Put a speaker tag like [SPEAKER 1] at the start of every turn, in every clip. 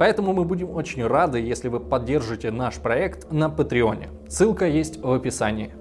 [SPEAKER 1] поэтому мы будем очень рады, если вы поддержите наш проект на Патреоне. Ссылка есть в описании.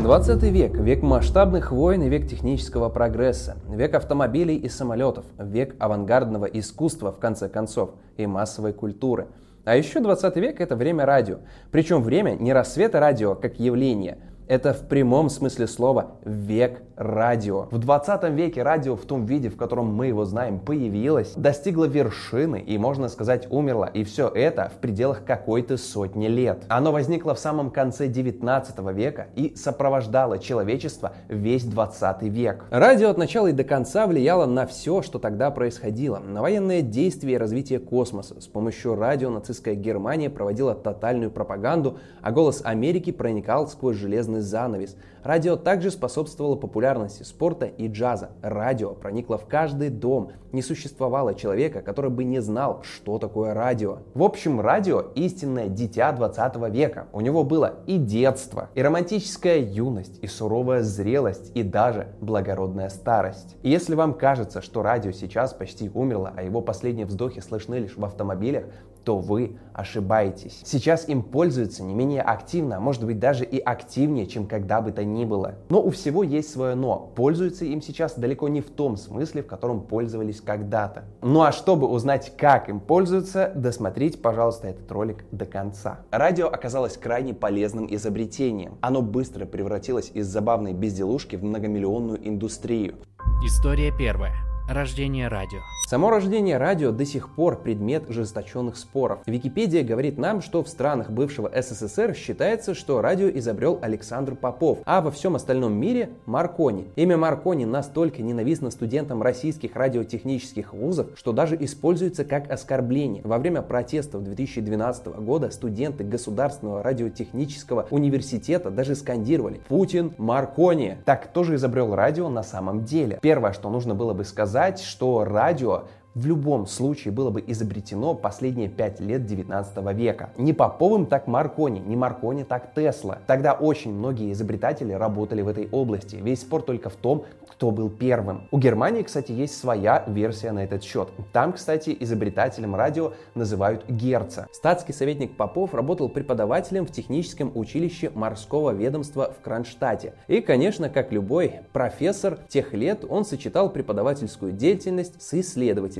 [SPEAKER 2] 20 век – век масштабных войн и век технического прогресса, век автомобилей и самолетов, век авангардного искусства, в конце концов, и массовой культуры. А еще 20 век – это время радио. Причем время не рассвета радио как явление – это в прямом смысле слова век радио. В 20 веке радио в том виде, в котором мы его знаем, появилось, достигло вершины и, можно сказать, умерло. И все это в пределах какой-то сотни лет. Оно возникло в самом конце 19 века и сопровождало человечество весь 20 век. Радио от начала и до конца влияло на все, что тогда происходило. На военные действия и развитие космоса. С помощью радио нацистская Германия проводила тотальную пропаганду, а голос Америки проникал сквозь железный занавес. Радио также способствовало популярности спорта и джаза. Радио проникло в каждый дом. Не существовало человека, который бы не знал, что такое радио. В общем, радио – истинное дитя 20 века. У него было и детство, и романтическая юность, и суровая зрелость, и даже благородная старость. И если вам кажется, что радио сейчас почти умерло, а его последние вздохи слышны лишь в автомобилях, то вы ошибаетесь. Сейчас им пользуются не менее активно, а может быть даже и активнее, чем когда бы то ни было. Но у всего есть свое но. Пользуются им сейчас далеко не в том смысле, в котором пользовались когда-то. Ну а чтобы узнать, как им пользуются, досмотрите, пожалуйста, этот ролик до конца. Радио оказалось крайне полезным изобретением. Оно быстро превратилось из забавной безделушки в многомиллионную индустрию.
[SPEAKER 1] История первая. Рождение радио.
[SPEAKER 2] Само рождение радио до сих пор предмет ожесточенных споров. Википедия говорит нам, что в странах бывшего СССР считается, что радио изобрел Александр Попов, а во всем остальном мире – Маркони. Имя Маркони настолько ненавистно студентам российских радиотехнических вузов, что даже используется как оскорбление. Во время протестов 2012 года студенты Государственного радиотехнического университета даже скандировали «Путин Маркони». Так кто же изобрел радио на самом деле? Первое, что нужно было бы сказать, что радио в любом случае было бы изобретено последние пять лет 19 века. Не Поповым, так Маркони, не Маркони, так Тесла. Тогда очень многие изобретатели работали в этой области. Весь спор только в том, кто был первым. У Германии, кстати, есть своя версия на этот счет. Там, кстати, изобретателем радио называют Герца. Статский советник Попов работал преподавателем в техническом училище морского ведомства в Кронштадте. И, конечно, как любой профессор тех лет, он сочетал преподавательскую деятельность с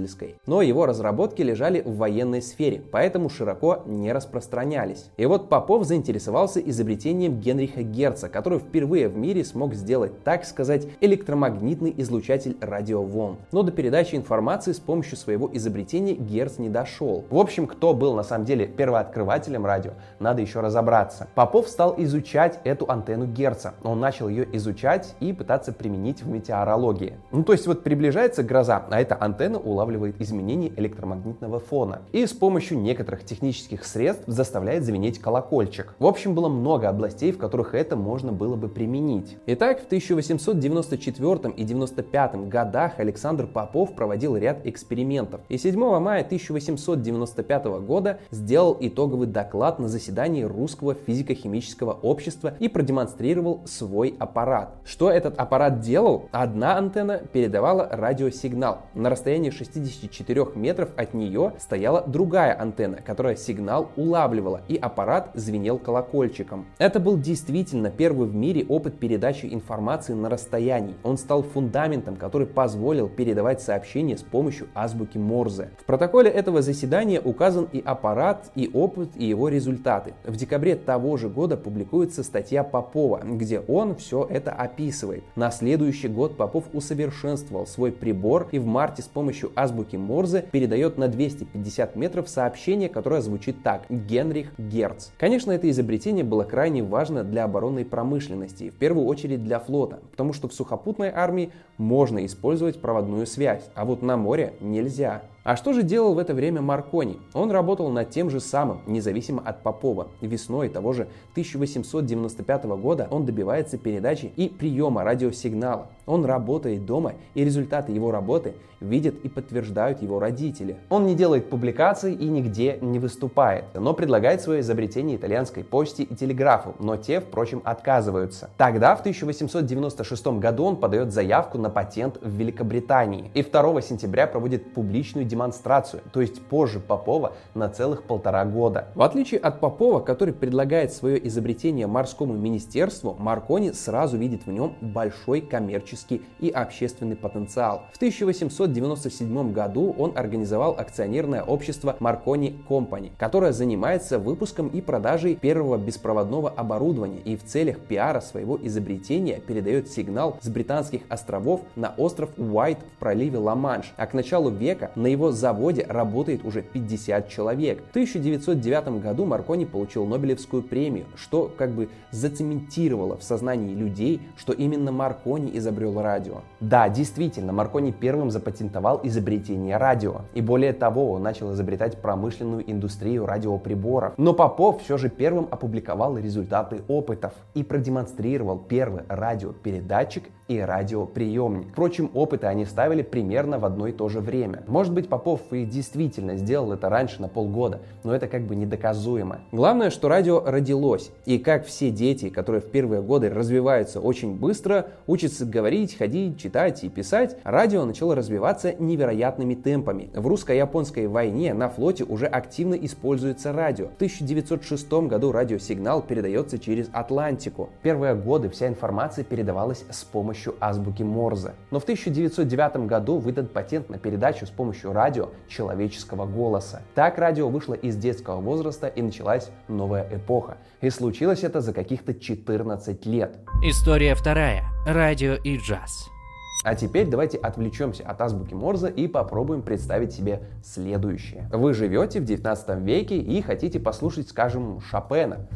[SPEAKER 2] исследовательской. Но его разработки лежали в военной сфере, поэтому широко не распространялись. И вот Попов заинтересовался изобретением Генриха Герца, который впервые в мире смог сделать, так сказать, электромагнитный излучатель радиоволн. Но до передачи информации с помощью своего изобретения Герц не дошел. В общем, кто был на самом деле первооткрывателем радио, надо еще разобраться. Попов стал изучать эту антенну Герца. Он начал ее изучать и пытаться применить в метеорологии. Ну, то есть вот приближается гроза, а эта антенна улавливает изменения электромагнитного фона. И с помощью некоторых технических средств заставляет звенеть колокольчик. В общем, было много областей, в которых это можно было бы применить. Итак, в 1894 и 95 годах Александр Попов проводил ряд экспериментов и 7 мая 1895 года сделал итоговый доклад на заседании Русского физико-химического общества и продемонстрировал свой аппарат. Что этот аппарат делал? Одна антенна передавала радиосигнал. На расстоянии 64 метров от нее стояла другая антенна, которая сигнал улавливала, и аппарат звенел колокольчиком. Это был действительно первый в мире опыт передачи информации на расстоянии. Он стал фундаментом, который позволил передавать сообщения с помощью азбуки Морзе. В протоколе этого заседания указан и аппарат, и опыт, и его результаты. В декабре того же года публикуется статья Попова, где он все это описывает. На следующий год Попов усовершенствовал свой прибор и в марте с помощью азбуки Морзе передает на 250 метров сообщение, которое звучит так «Генрих Герц». Конечно, это изобретение было крайне важно для оборонной промышленности, в первую очередь для флота, потому что в сухопутной армии можно использовать проводную связь, а вот на море нельзя. А что же делал в это время Маркони? Он работал над тем же самым, независимо от Попова. Весной того же 1895 года он добивается передачи и приема радиосигнала. Он работает дома, и результаты его работы видят и подтверждают его родители. Он не делает публикаций и нигде не выступает, но предлагает свое изобретение итальянской почте и телеграфу, но те, впрочем, отказываются. Тогда, в 1896 году, он подает заявку на патент в Великобритании и 2 сентября проводит публичную демонстрацию, то есть позже Попова на целых полтора года. В отличие от Попова, который предлагает свое изобретение морскому министерству, Маркони сразу видит в нем большой коммерческий и общественный потенциал. В 1897 году он организовал акционерное общество Marconi Company, которое занимается выпуском и продажей первого беспроводного оборудования и в целях пиара своего изобретения передает сигнал с британских островов на остров Уайт в проливе Ла-Манш. А к началу века на его заводе работает уже 50 человек. В 1909 году Маркони получил Нобелевскую премию, что как бы зацементировало в сознании людей, что именно Маркони изобрел радио. Да, действительно, Маркони первым запатентовал изобретение радио. И более того, он начал изобретать промышленную индустрию радиоприборов. Но Попов все же первым опубликовал результаты опытов и продемонстрировал первый радиопередатчик и радиоприемник. Впрочем, опыты они ставили примерно в одно и то же время. Может быть, Попов и действительно сделал это раньше на полгода, но это как бы недоказуемо. Главное, что радио родилось, и как все дети, которые в первые годы развиваются очень быстро, учатся говорить, ходить, читать и писать, радио начало развиваться невероятными темпами. В русско-японской войне на флоте уже активно используется радио. В 1906 году радиосигнал передается через Атлантику. Первые годы вся информация передавалась с помощью помощью азбуки Морзе. Но в 1909 году выдан патент на передачу с помощью радио человеческого голоса. Так радио вышло из детского возраста и началась новая эпоха. И случилось это за каких-то 14 лет.
[SPEAKER 3] История вторая. Радио и джаз.
[SPEAKER 2] А теперь давайте отвлечемся от азбуки Морзе и попробуем представить себе следующее. Вы живете в 19 веке и хотите послушать, скажем, Шопена.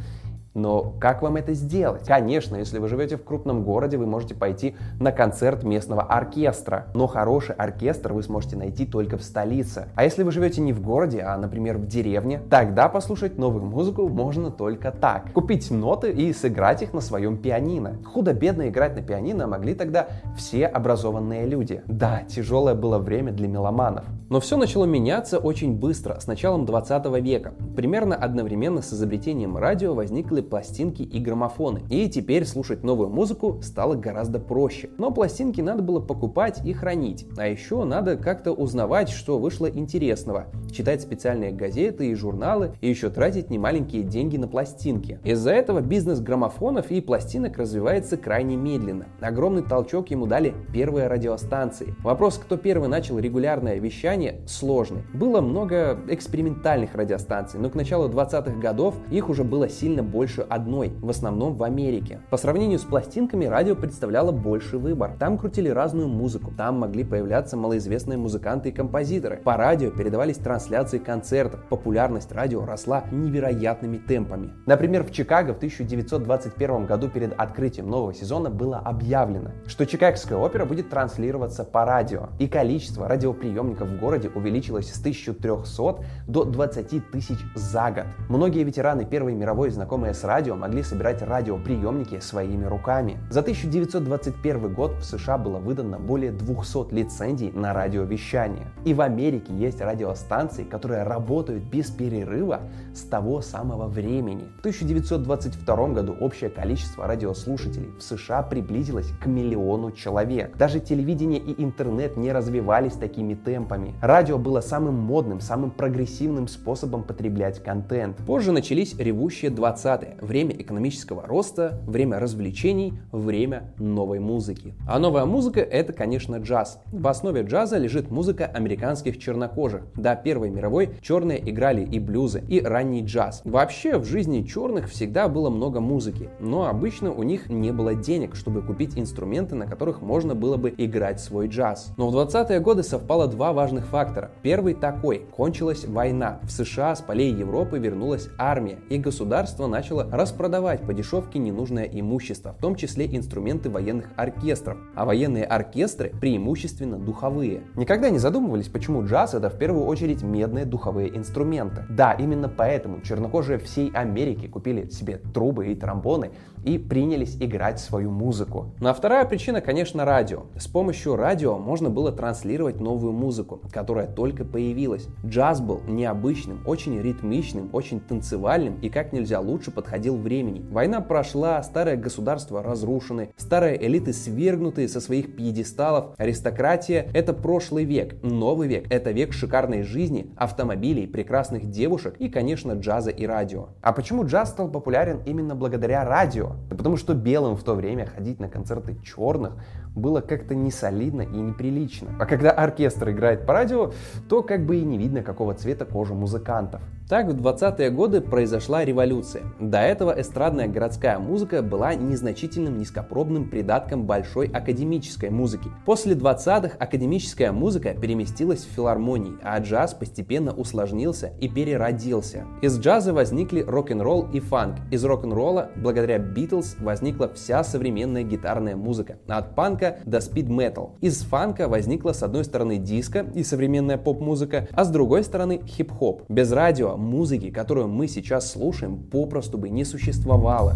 [SPEAKER 2] Но как вам это сделать? Конечно, если вы живете в крупном городе, вы можете пойти на концерт местного оркестра. Но хороший оркестр вы сможете найти только в столице. А если вы живете не в городе, а, например, в деревне, тогда послушать новую музыку можно только так. Купить ноты и сыграть их на своем пианино. Худо-бедно играть на пианино могли тогда все образованные люди. Да, тяжелое было время для меломанов. Но все начало меняться очень быстро, с началом 20 века. Примерно одновременно с изобретением радио возникли пластинки и граммофоны. И теперь слушать новую музыку стало гораздо проще. Но пластинки надо было покупать и хранить. А еще надо как-то узнавать, что вышло интересного. Читать специальные газеты и журналы, и еще тратить немаленькие деньги на пластинки. Из-за этого бизнес граммофонов и пластинок развивается крайне медленно. Огромный толчок ему дали первые радиостанции. Вопрос, кто первый начал регулярное вещание, сложный. Было много экспериментальных радиостанций, но к началу 20-х годов их уже было сильно больше больше одной, в основном в Америке. По сравнению с пластинками радио представляло больше выбор. Там крутили разную музыку, там могли появляться малоизвестные музыканты и композиторы. По радио передавались трансляции концертов. Популярность радио росла невероятными темпами. Например, в Чикаго в 1921 году перед открытием нового сезона было объявлено, что Чикагская опера будет транслироваться по радио. И количество радиоприемников в городе увеличилось с 1300 до 20 тысяч за год. Многие ветераны Первой мировой, знакомые с радио могли собирать радиоприемники своими руками. За 1921 год в США было выдано более 200 лицензий на радиовещание. И в Америке есть радиостанции, которые работают без перерыва с того самого времени. В 1922 году общее количество радиослушателей в США приблизилось к миллиону человек. Даже телевидение и интернет не развивались такими темпами. Радио было самым модным, самым прогрессивным способом потреблять контент. Позже начались ревущие 20-е, время экономического роста, время развлечений, время новой музыки. А новая музыка это, конечно, джаз. В основе джаза лежит музыка американских чернокожих. До Первой мировой черные играли и блюзы, и ранний джаз. Вообще в жизни черных всегда было много музыки, но обычно у них не было денег, чтобы купить инструменты, на которых можно было бы играть свой джаз. Но в 20-е годы совпало два важных фактора. Первый такой. Кончилась война. В США с полей Европы вернулась армия, и государство начало начало распродавать по дешевке ненужное имущество, в том числе инструменты военных оркестров. А военные оркестры преимущественно духовые. Никогда не задумывались, почему джаз это в первую очередь медные духовые инструменты. Да, именно поэтому чернокожие всей Америки купили себе трубы и тромбоны и принялись играть свою музыку. Ну а вторая причина, конечно, радио. С помощью радио можно было транслировать новую музыку, которая только появилась. Джаз был необычным, очень ритмичным, очень танцевальным и как нельзя лучше подходил времени. Война прошла, старое государство разрушены, старые элиты свергнутые со своих пьедесталов, аристократия – это прошлый век, новый век – это век шикарной жизни, автомобилей, прекрасных девушек и, конечно, джаза и радио. А почему джаз стал популярен именно благодаря радио? Потому что белым в то время ходить на концерты черных было как-то не солидно и неприлично. А когда оркестр играет по радио, то как бы и не видно, какого цвета кожа музыкантов. Так в 20-е годы произошла революция. До этого эстрадная городская музыка была незначительным низкопробным придатком большой академической музыки. После 20-х академическая музыка переместилась в филармонии, а джаз постепенно усложнился и переродился. Из джаза возникли рок-н-ролл и фанк. Из рок-н-ролла, благодаря Битлз, возникла вся современная гитарная музыка. От панка до спид-метал. Из фанка возникла с одной стороны диско и современная поп-музыка, а с другой стороны хип-хоп. Без радио музыки, которую мы сейчас слушаем, попросту бы не существовало.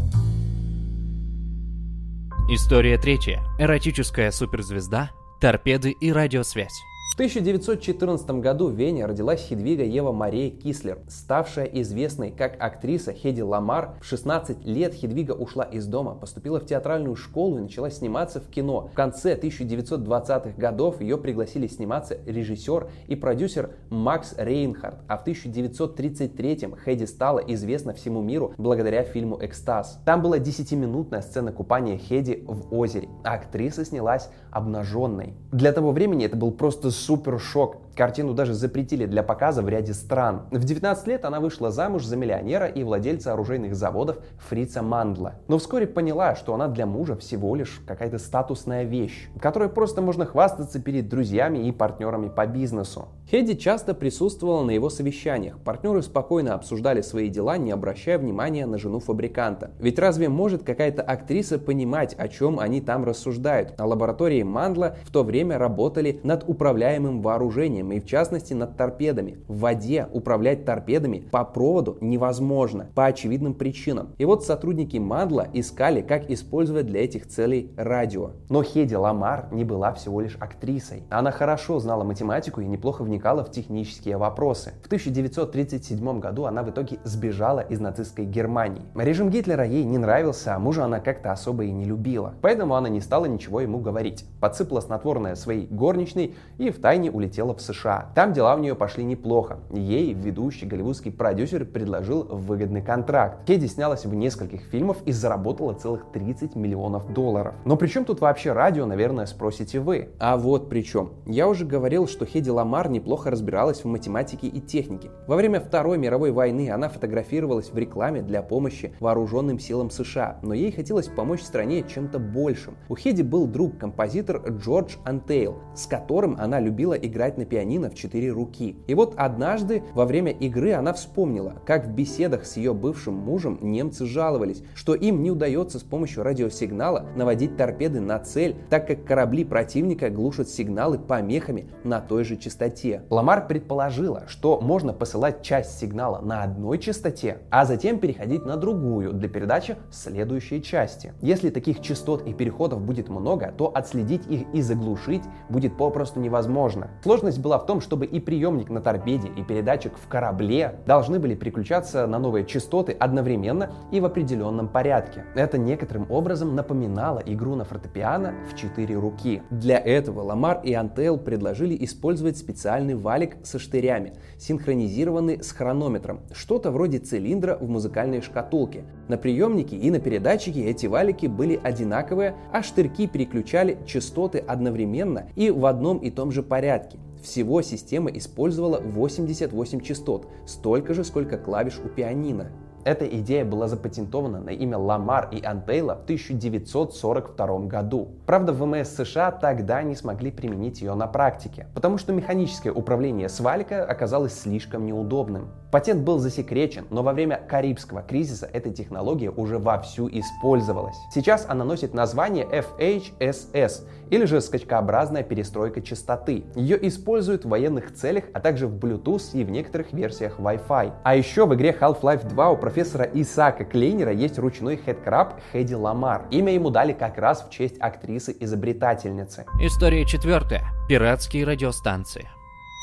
[SPEAKER 3] История третья. Эротическая суперзвезда, торпеды и радиосвязь.
[SPEAKER 2] В 1914 году в Вене родилась Хедвига Ева Мария Кислер, ставшая известной как актриса Хеди Ламар. В 16 лет Хедвига ушла из дома, поступила в театральную школу и начала сниматься в кино. В конце 1920-х годов ее пригласили сниматься режиссер и продюсер Макс Рейнхард, а в 1933-м Хеди стала известна всему миру благодаря фильму «Экстаз». Там была 10-минутная сцена купания Хеди в озере, а актриса снялась обнаженной. Для того времени это был просто супер шок. Картину даже запретили для показа в ряде стран. В 19 лет она вышла замуж за миллионера и владельца оружейных заводов Фрица Мандла. Но вскоре поняла, что она для мужа всего лишь какая-то статусная вещь, которой просто можно хвастаться перед друзьями и партнерами по бизнесу. Хеди часто присутствовала на его совещаниях. Партнеры спокойно обсуждали свои дела, не обращая внимания на жену фабриканта. Ведь разве может какая-то актриса понимать, о чем они там рассуждают? А лаборатории Мандла в то время работали над управляемым вооружением и в частности над торпедами. В воде управлять торпедами по проводу невозможно по очевидным причинам. И вот сотрудники Мандла искали, как использовать для этих целей радио. Но Хеди Ламар не была всего лишь актрисой. Она хорошо знала математику и неплохо вникала в технические вопросы. В 1937 году она в итоге сбежала из нацистской Германии. Режим Гитлера ей не нравился, а мужа она как-то особо и не любила. Поэтому она не стала ничего ему говорить. Подсыпала снотворное своей горничной и втайне улетела в США. Там дела у нее пошли неплохо. Ей ведущий голливудский продюсер предложил выгодный контракт. Кеди снялась в нескольких фильмах и заработала целых 30 миллионов долларов. Но при чем тут вообще радио, наверное, спросите вы? А вот при чем. Я уже говорил, что Хеди Ламар неплохо разбиралась в математике и технике. Во время Второй мировой войны она фотографировалась в рекламе для помощи вооруженным силам США, но ей хотелось помочь стране чем-то большим. У Хеди был друг, композитор Джордж Антейл, с которым она любила играть на пианино в четыре руки. И вот однажды во время игры она вспомнила, как в беседах с ее бывшим мужем немцы жаловались, что им не удается с помощью радиосигнала наводить торпеды на цель, так как корабли противника глушат сигналы помехами на той же частоте. Ламар предположила, что можно посылать часть сигнала на одной частоте, а затем переходить на другую для передачи следующей части. Если таких частот и переходов будет много, то отследить их и заглушить будет попросту невозможно. Сложность была в том, чтобы и приемник на торпеде, и передатчик в корабле должны были переключаться на новые частоты одновременно и в определенном порядке. Это некоторым образом напоминало игру на фортепиано в четыре руки. Для этого Ламар и Антел предложили использовать специальный валик со штырями, синхронизированный с хронометром, что-то вроде цилиндра в музыкальной шкатулке. На приемнике и на передатчике эти валики были одинаковые, а штырьки переключали частоты одновременно и в одном и том же порядке. Всего система использовала 88 частот, столько же, сколько клавиш у пианино. Эта идея была запатентована на имя Ламар и Антейла в 1942 году. Правда, ВМС США тогда не смогли применить ее на практике, потому что механическое управление с валика оказалось слишком неудобным. Патент был засекречен, но во время Карибского кризиса эта технология уже вовсю использовалась. Сейчас она носит название FHSS, или же скачкообразная перестройка частоты. Ее используют в военных целях, а также в Bluetooth и в некоторых версиях Wi-Fi. А еще в игре Half-Life 2 у профессора Исаака Клейнера есть ручной хедкраб Хэдди Ламар. Имя ему дали как раз в честь актрисы-изобретательницы.
[SPEAKER 3] История четвертая. Пиратские радиостанции.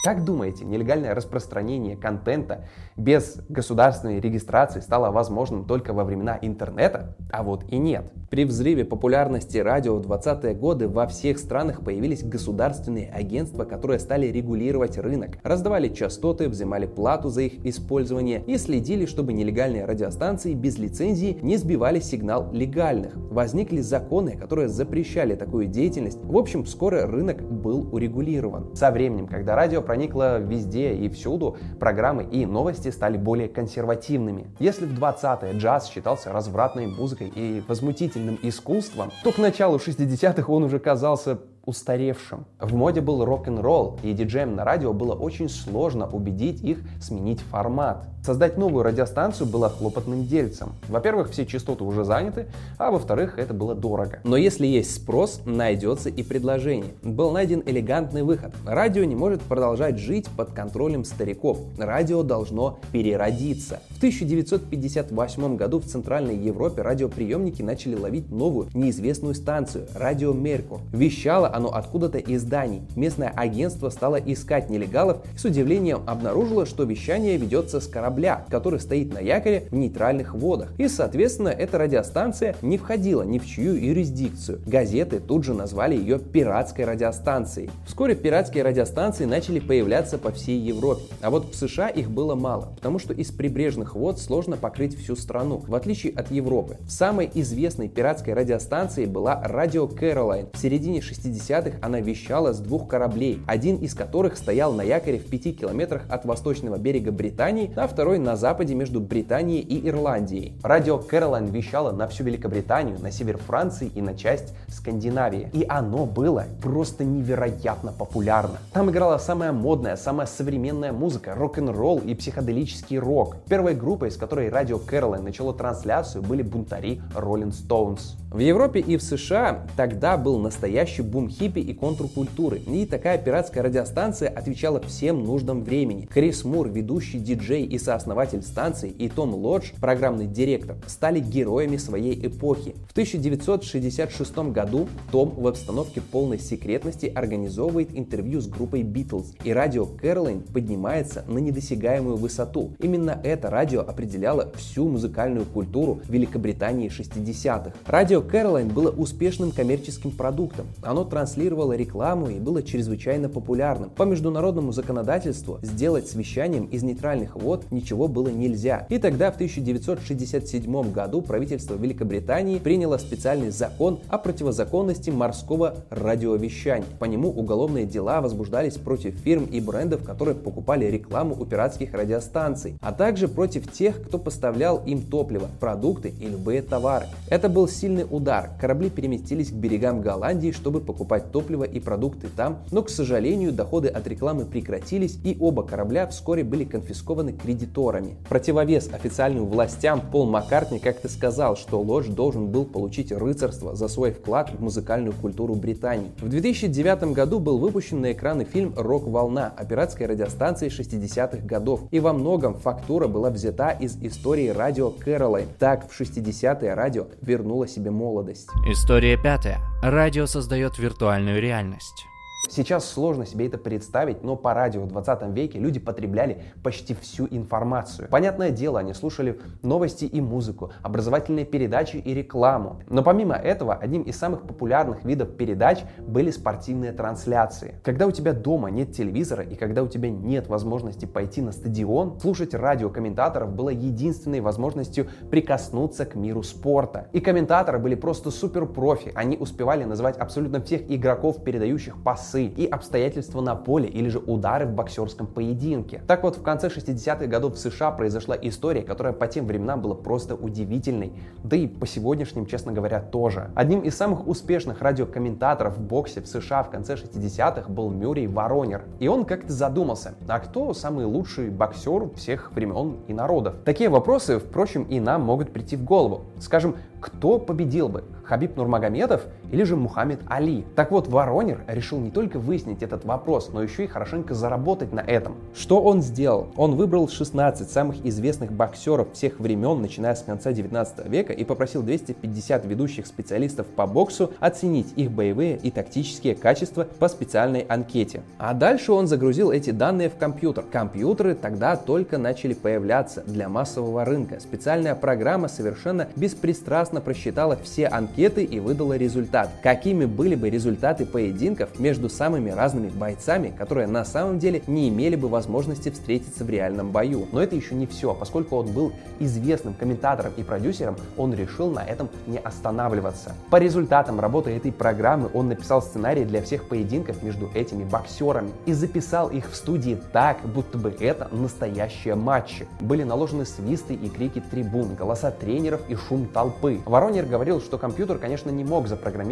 [SPEAKER 2] Как думаете, нелегальное распространение контента без государственной регистрации стало возможным только во времена интернета? А вот и нет. При взрыве популярности радио в 20-е годы во всех странах появились государственные агентства, которые стали регулировать рынок, раздавали частоты, взимали плату за их использование и следили, чтобы нелегальные радиостанции без лицензии не сбивали сигнал легальных. Возникли законы, которые запрещали такую деятельность. В общем, скоро рынок был урегулирован. Со временем, когда радио проникло везде и всюду, программы и новости стали более консервативными. Если в 20-е джаз считался развратной музыкой и возмутительным искусством, то к началу 60-х он уже казался устаревшим. В моде был рок-н-ролл, и диджеям на радио было очень сложно убедить их сменить формат. Создать новую радиостанцию было хлопотным дельцем. Во-первых, все частоты уже заняты, а во-вторых, это было дорого. Но если есть спрос, найдется и предложение. Был найден элегантный выход. Радио не может продолжать жить под контролем стариков. Радио должно переродиться. В 1958 году в Центральной Европе радиоприемники начали ловить новую, неизвестную станцию – радио Меркур. Вещало оно откуда-то из зданий. Местное агентство стало искать нелегалов и с удивлением обнаружило, что вещание ведется с корабля который стоит на якоре в нейтральных водах. И, соответственно, эта радиостанция не входила ни в чью юрисдикцию. Газеты тут же назвали ее пиратской радиостанцией. Вскоре пиратские радиостанции начали появляться по всей Европе. А вот в США их было мало, потому что из прибрежных вод сложно покрыть всю страну, в отличие от Европы. Самой известной пиратской радиостанции была радио Кэролайн. В середине 60-х она вещала с двух кораблей, один из которых стоял на якоре в 5 километрах от восточного берега Британии, а второй на западе между Британией и Ирландией. Радио Кэролайн вещало на всю Великобританию, на север Франции и на часть Скандинавии. И оно было просто невероятно популярно. Там играла самая модная, самая современная музыка, рок-н-ролл и психоделический рок. Первой группой, с которой радио Кэролайн начало трансляцию, были бунтари Rolling Stones. В Европе и в США тогда был настоящий бум хиппи и контркультуры, и такая пиратская радиостанция отвечала всем нуждам времени. Крис Мур, ведущий диджей и сооснователь станции, и Том Лодж, программный директор, стали героями своей эпохи. В 1966 году Том в обстановке полной секретности организовывает интервью с группой Beatles, и радио Кэролайн поднимается на недосягаемую высоту. Именно это радио определяло всю музыкальную культуру Великобритании 60-х. Радио Радио Кэролайн было успешным коммерческим продуктом. Оно транслировало рекламу и было чрезвычайно популярным. По международному законодательству сделать с вещанием из нейтральных вод ничего было нельзя. И тогда в 1967 году правительство Великобритании приняло специальный закон о противозаконности морского радиовещания. По нему уголовные дела возбуждались против фирм и брендов, которые покупали рекламу у пиратских радиостанций, а также против тех, кто поставлял им топливо, продукты и любые товары. Это был сильный удар. Корабли переместились к берегам Голландии, чтобы покупать топливо и продукты там, но, к сожалению, доходы от рекламы прекратились, и оба корабля вскоре были конфискованы кредиторами. Противовес официальным властям Пол Маккартни как-то сказал, что Лодж должен был получить рыцарство за свой вклад в музыкальную культуру Британии. В 2009 году был выпущен на экраны фильм «Рок-волна» о пиратской радиостанции 60-х годов, и во многом фактура была взята из истории радио Кэролайн. Так, в 60-е радио вернуло себе молодость.
[SPEAKER 3] История пятая. Радио создает виртуальную реальность.
[SPEAKER 2] Сейчас сложно себе это представить, но по радио в 20 веке люди потребляли почти всю информацию. Понятное дело, они слушали новости и музыку, образовательные передачи и рекламу. Но помимо этого, одним из самых популярных видов передач были спортивные трансляции. Когда у тебя дома нет телевизора и когда у тебя нет возможности пойти на стадион, слушать радиокомментаторов было единственной возможностью прикоснуться к миру спорта. И комментаторы были просто супер профи. Они успевали называть абсолютно всех игроков, передающих пасы пасы и обстоятельства на поле или же удары в боксерском поединке. Так вот, в конце 60-х годов в США произошла история, которая по тем временам была просто удивительной. Да и по сегодняшним, честно говоря, тоже. Одним из самых успешных радиокомментаторов в боксе в США в конце 60-х был Мюррей Воронер. И он как-то задумался, а кто самый лучший боксер всех времен и народов? Такие вопросы, впрочем, и нам могут прийти в голову. Скажем, кто победил бы? Хабиб Нурмагомедов или же Мухаммед Али? Так вот, Воронер решил не только выяснить этот вопрос, но еще и хорошенько заработать на этом. Что он сделал? Он выбрал 16 самых известных боксеров всех времен, начиная с конца 19 века, и попросил 250 ведущих специалистов по боксу оценить их боевые и тактические качества по специальной анкете. А дальше он загрузил эти данные в компьютер. Компьютеры тогда только начали появляться для массового рынка. Специальная программа совершенно беспристрастно просчитала все анкеты и выдала результат. Какими были бы результаты поединков между самыми разными бойцами, которые на самом деле не имели бы возможности встретиться в реальном бою. Но это еще не все. Поскольку он был известным комментатором и продюсером, он решил на этом не останавливаться. По результатам работы этой программы он написал сценарий для всех поединков между этими боксерами и записал их в студии так, будто бы это настоящие матчи. Были наложены свисты и крики трибун, голоса тренеров и шум толпы. Воронер говорил, что компьютер, конечно, не мог запрограммировать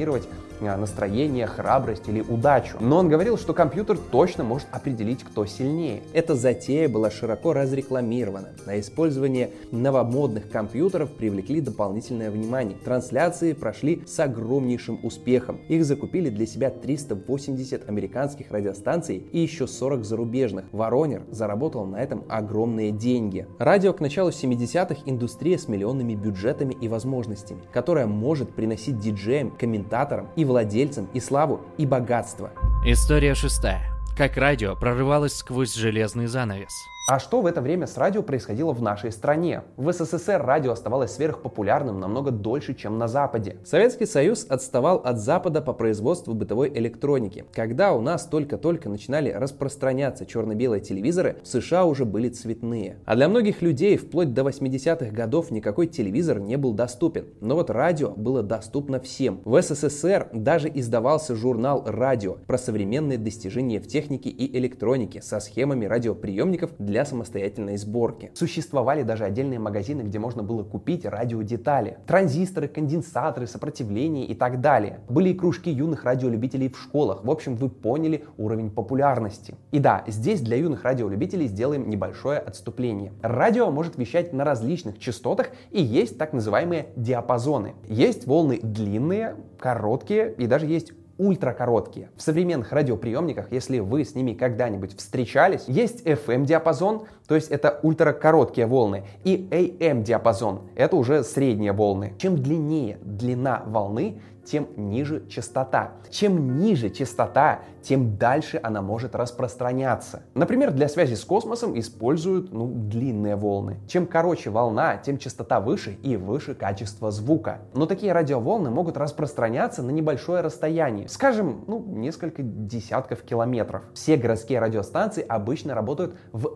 [SPEAKER 2] а, настроение, храбрость или удачу, но он говорил, что компьютер точно может определить, кто сильнее. Эта затея была широко разрекламирована. На использование новомодных компьютеров привлекли дополнительное внимание. Трансляции прошли с огромнейшим успехом. Их закупили для себя 380 американских радиостанций и еще 40 зарубежных. Воронер заработал на этом огромные деньги. Радио к началу 70-х индустрия с миллионными бюджетами и возможностями, которая может приносить диджеям, комментаторам и владельцам и славу, и богатство.
[SPEAKER 3] История шестая. Как радио прорывалось сквозь железный занавес.
[SPEAKER 2] А что в это время с радио происходило в нашей стране? В СССР радио оставалось сверхпопулярным намного дольше, чем на Западе. Советский Союз отставал от Запада по производству бытовой электроники. Когда у нас только-только начинали распространяться черно-белые телевизоры, в США уже были цветные. А для многих людей вплоть до 80-х годов никакой телевизор не был доступен. Но вот радио было доступно всем. В СССР даже издавался журнал «Радио» про современные достижения в технике и электронике со схемами радиоприемников для для самостоятельной сборки. Существовали даже отдельные магазины, где можно было купить радиодетали, транзисторы, конденсаторы, сопротивление и так далее. Были и кружки юных радиолюбителей в школах. В общем, вы поняли уровень популярности. И да, здесь для юных радиолюбителей сделаем небольшое отступление. Радио может вещать на различных частотах и есть так называемые диапазоны. Есть волны длинные, короткие и даже есть ультракороткие. В современных радиоприемниках, если вы с ними когда-нибудь встречались, есть FM-диапазон, то есть это ультракороткие волны, и AM-диапазон, это уже средние волны. Чем длиннее длина волны, тем ниже частота. Чем ниже частота, тем дальше она может распространяться. Например, для связи с космосом используют ну, длинные волны. Чем короче волна, тем частота выше и выше качество звука. Но такие радиоволны могут распространяться на небольшое расстояние, скажем, ну, несколько десятков километров. Все городские радиостанции обычно работают в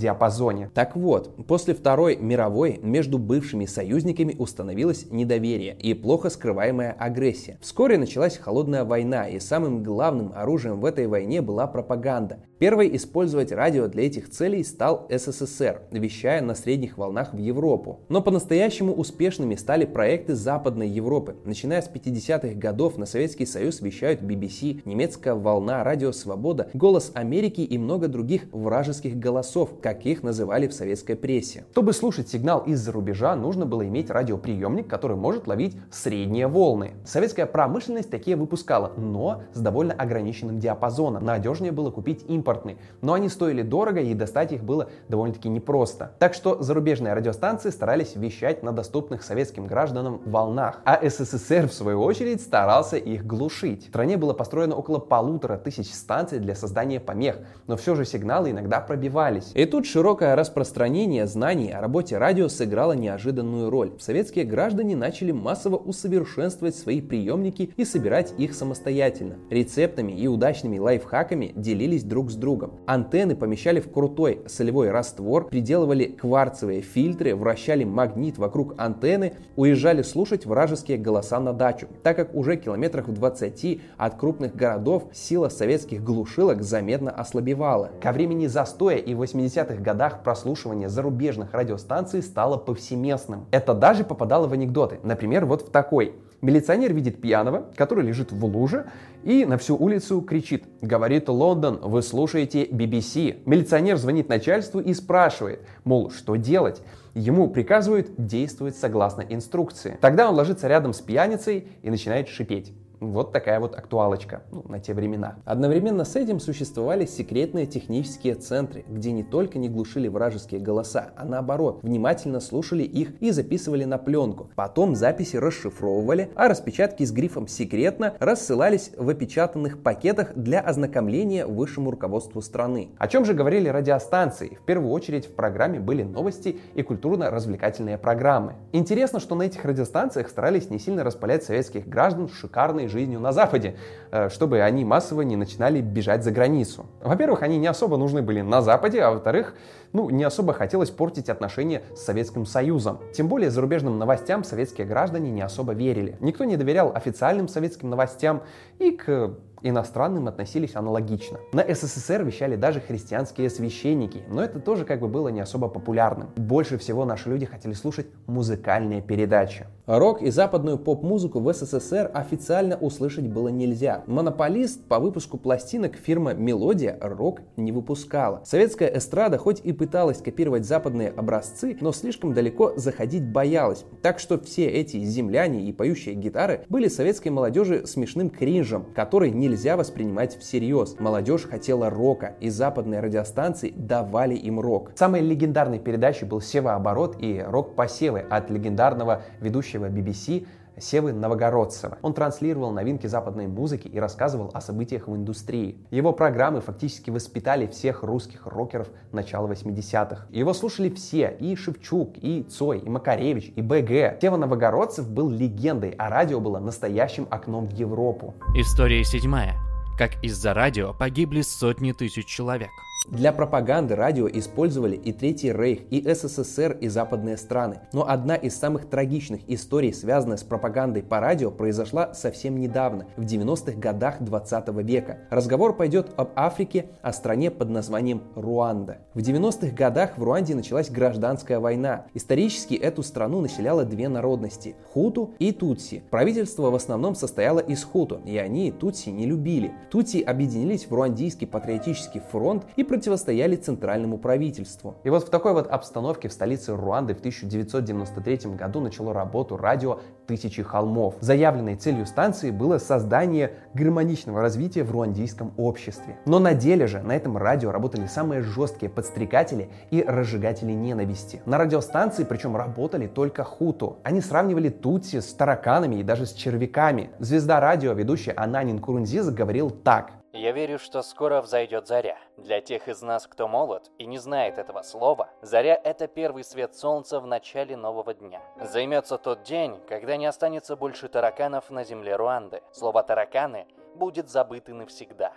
[SPEAKER 2] FM-диапазоне. Так вот, после Второй мировой между бывшими союзниками установилось недоверие и плохо скрываемая агрессия. Вскоре началась холодная война, и самым главным оружием в этой войне была пропаганда. Первой использовать радио для этих целей стал СССР, вещая на средних волнах в Европу. Но по-настоящему успешными стали проекты Западной Европы. Начиная с 50-х годов на Советский Союз вещают BBC, немецкая волна, Радио Свобода, Голос Америки и много других вражеских голосов, как их называли в советской прессе. Чтобы слушать сигнал из-за рубежа, нужно было иметь радиоприемник, который может ловить средние волны. Советская промышленность такие выпускала, но с довольно ограниченным диапазоном. Надежнее было купить импорт импортные, но они стоили дорого и достать их было довольно-таки непросто. Так что зарубежные радиостанции старались вещать на доступных советским гражданам волнах, а СССР в свою очередь старался их глушить. В стране было построено около полутора тысяч станций для создания помех, но все же сигналы иногда пробивались. И тут широкое распространение знаний о работе радио сыграло неожиданную роль. Советские граждане начали массово усовершенствовать свои приемники и собирать их самостоятельно. Рецептами и удачными лайфхаками делились друг с другом. Антенны помещали в крутой солевой раствор, приделывали кварцевые фильтры, вращали магнит вокруг антенны, уезжали слушать вражеские голоса на дачу, так как уже километрах в 20 от крупных городов сила советских глушилок заметно ослабевала. Ко времени застоя и в 80-х годах прослушивание зарубежных радиостанций стало повсеместным. Это даже попадало в анекдоты. Например, вот в такой. Милиционер видит пьяного, который лежит в луже, и на всю улицу кричит «Говорит Лондон, вы слушаете BBC». Милиционер звонит начальству и спрашивает, мол, что делать? Ему приказывают действовать согласно инструкции. Тогда он ложится рядом с пьяницей и начинает шипеть. Вот такая вот актуалочка ну, на те времена. Одновременно с этим существовали секретные технические центры, где не только не глушили вражеские голоса, а наоборот, внимательно слушали их и записывали на пленку. Потом записи расшифровывали, а распечатки с грифом «секретно» рассылались в опечатанных пакетах для ознакомления высшему руководству страны. О чем же говорили радиостанции? В первую очередь в программе были новости и культурно-развлекательные программы. Интересно, что на этих радиостанциях старались не сильно распалять советских граждан шикарной жизнью на Западе, э, чтобы они массово не начинали бежать за границу. Во-первых, они не особо нужны были на Западе, а во-вторых, ну, не особо хотелось портить отношения с Советским Союзом. Тем более зарубежным новостям советские граждане не особо верили. Никто не доверял официальным советским новостям и к иностранным относились аналогично. На СССР вещали даже христианские священники, но это тоже как бы было не особо популярным. Больше всего наши люди хотели слушать музыкальные передачи. Рок и западную поп-музыку в СССР официально услышать было нельзя. Монополист по выпуску пластинок фирма «Мелодия» рок не выпускала. Советская эстрада хоть и пыталась копировать западные образцы, но слишком далеко заходить боялась. Так что все эти земляне и поющие гитары были советской молодежи смешным кринжем, который нельзя воспринимать всерьез. Молодежь хотела рока, и западные радиостанции давали им рок. Самой легендарной передачей был «Сева оборот» и «Рок-посевы» от легендарного ведущего BBC Севы Новогородцева. Он транслировал новинки западной музыки и рассказывал о событиях в индустрии. Его программы фактически воспитали всех русских рокеров начала 80-х. Его слушали все, и Шевчук, и Цой, и Макаревич, и БГ. Сева Новогородцев был легендой, а радио было настоящим окном в Европу.
[SPEAKER 3] История седьмая. Как из-за радио погибли сотни тысяч человек.
[SPEAKER 2] Для пропаганды радио использовали и Третий Рейх, и СССР, и западные страны. Но одна из самых трагичных историй, связанная с пропагандой по радио, произошла совсем недавно, в 90-х годах 20 века. Разговор пойдет об Африке, о стране под названием Руанда. В 90-х годах в Руанде началась гражданская война. Исторически эту страну населяло две народности – Хуту и Тутси. Правительство в основном состояло из Хуту, и они Тутси не любили. Тутси объединились в Руандийский патриотический фронт и противостояли центральному правительству. И вот в такой вот обстановке в столице Руанды в 1993 году начало работу радио «Тысячи холмов». Заявленной целью станции было создание гармоничного развития в руандийском обществе. Но на деле же на этом радио работали самые жесткие подстрекатели и разжигатели ненависти. На радиостанции причем работали только хуту. Они сравнивали тутси с тараканами и даже с червяками. Звезда радио, ведущий Ананин Курунзиза, говорил так.
[SPEAKER 4] Я верю, что скоро взойдет заря. Для тех из нас, кто молод и не знает этого слова, заря – это первый свет солнца в начале нового дня. Займется тот день, когда не останется больше тараканов на земле Руанды. Слово «тараканы» будет забыто навсегда.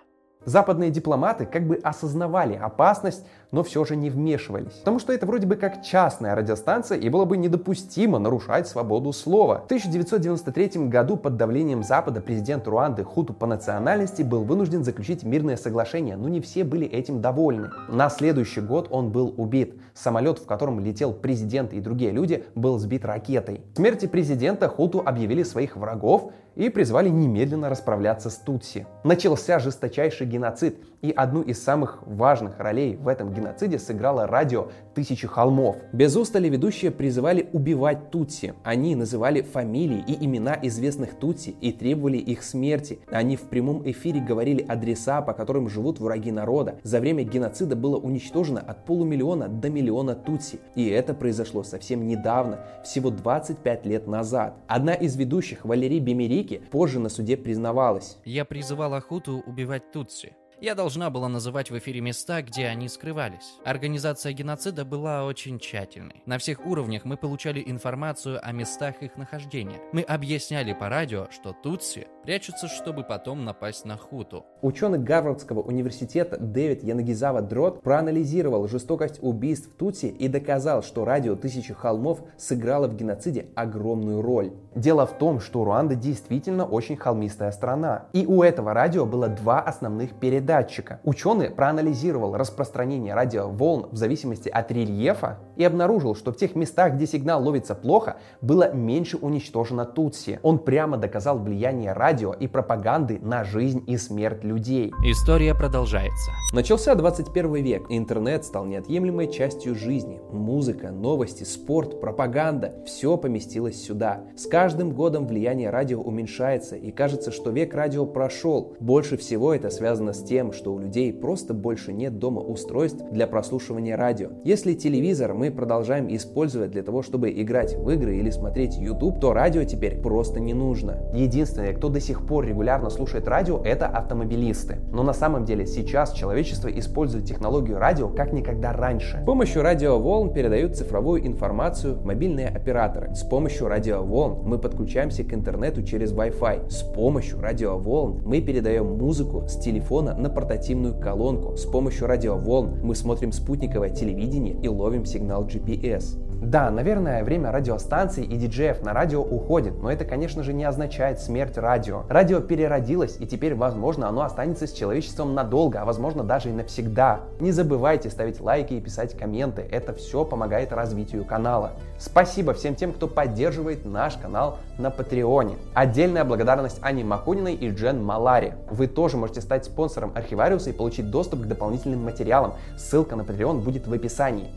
[SPEAKER 2] Западные дипломаты как бы осознавали опасность, но все же не вмешивались. Потому что это вроде бы как частная радиостанция, и было бы недопустимо нарушать свободу слова. В 1993 году под давлением Запада президент Руанды Хуту по национальности был вынужден заключить мирное соглашение, но не все были этим довольны. На следующий год он был убит. Самолет, в котором летел президент и другие люди, был сбит ракетой. В смерти президента Хуту объявили своих врагов и призвали немедленно расправляться с Тутси. Начался жесточайший геноцид, и одну из самых важных ролей в этом геноциде сыграло радио «Тысячи холмов». Без устали ведущие призывали убивать Тутси. Они называли фамилии и имена известных Тутси и требовали их смерти. Они в прямом эфире говорили адреса, по которым живут враги народа. За время геноцида было уничтожено от полумиллиона до миллиона Тутси. И это произошло совсем недавно, всего 25 лет назад. Одна из ведущих, Валерий Бемерики, позже на суде признавалась.
[SPEAKER 3] Я призывал Ахуту убивать Тутси. Я должна была называть в эфире места, где они скрывались. Организация геноцида была очень тщательной. На всех уровнях мы получали информацию о местах их нахождения. Мы объясняли по радио, что Тутси прячутся, чтобы потом напасть на Хуту.
[SPEAKER 2] Ученый Гарвардского университета Дэвид Янагизава Дрот проанализировал жестокость убийств Тутси и доказал, что радио «Тысячи холмов» сыграло в геноциде огромную роль. Дело в том, что Руанда действительно очень холмистая страна. И у этого радио было два основных передатчика. Ученый проанализировал распространение радиоволн в зависимости от рельефа и обнаружил, что в тех местах, где сигнал ловится плохо, было меньше уничтожено Тутси. Он прямо доказал влияние радио и пропаганды на жизнь и смерть людей.
[SPEAKER 3] История продолжается.
[SPEAKER 2] Начался 21 век. Интернет стал неотъемлемой частью жизни. Музыка, новости, спорт, пропаганда – все поместилось сюда. С каждым годом влияние радио уменьшается, и кажется, что век радио прошел. Больше всего это связано с тем, что у людей просто больше нет дома устройств для прослушивания радио. Если телевизор мы продолжаем использовать для того, чтобы играть в игры или смотреть YouTube, то радио теперь просто не нужно. Единственное, кто до сих пор регулярно слушает радио, это автомобилисты. Но на самом деле сейчас человечество использует технологию радио как никогда раньше. С помощью радиоволн передают цифровую информацию мобильные операторы. С помощью радиоволн мы подключаемся к интернету через Wi-Fi. С помощью радиоволн мы передаем музыку с телефона на портативную колонку. С помощью радиоволн мы смотрим спутниковое телевидение и ловим сигнал GPS. Да, наверное, время радиостанций и диджеев на радио уходит, но это, конечно же, не означает смерть радио. Радио переродилось, и теперь, возможно, оно останется с человечеством надолго, а возможно даже и навсегда. Не забывайте ставить лайки и писать комменты, это все помогает развитию канала. Спасибо всем тем, кто поддерживает наш канал на Патреоне. Отдельная благодарность Ане Макуниной и Джен Малари. Вы тоже можете стать спонсором Архивариуса и получить доступ к дополнительным материалам. Ссылка на Patreon будет в описании.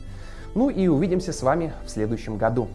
[SPEAKER 2] Ну и увидимся с вами в следующем году.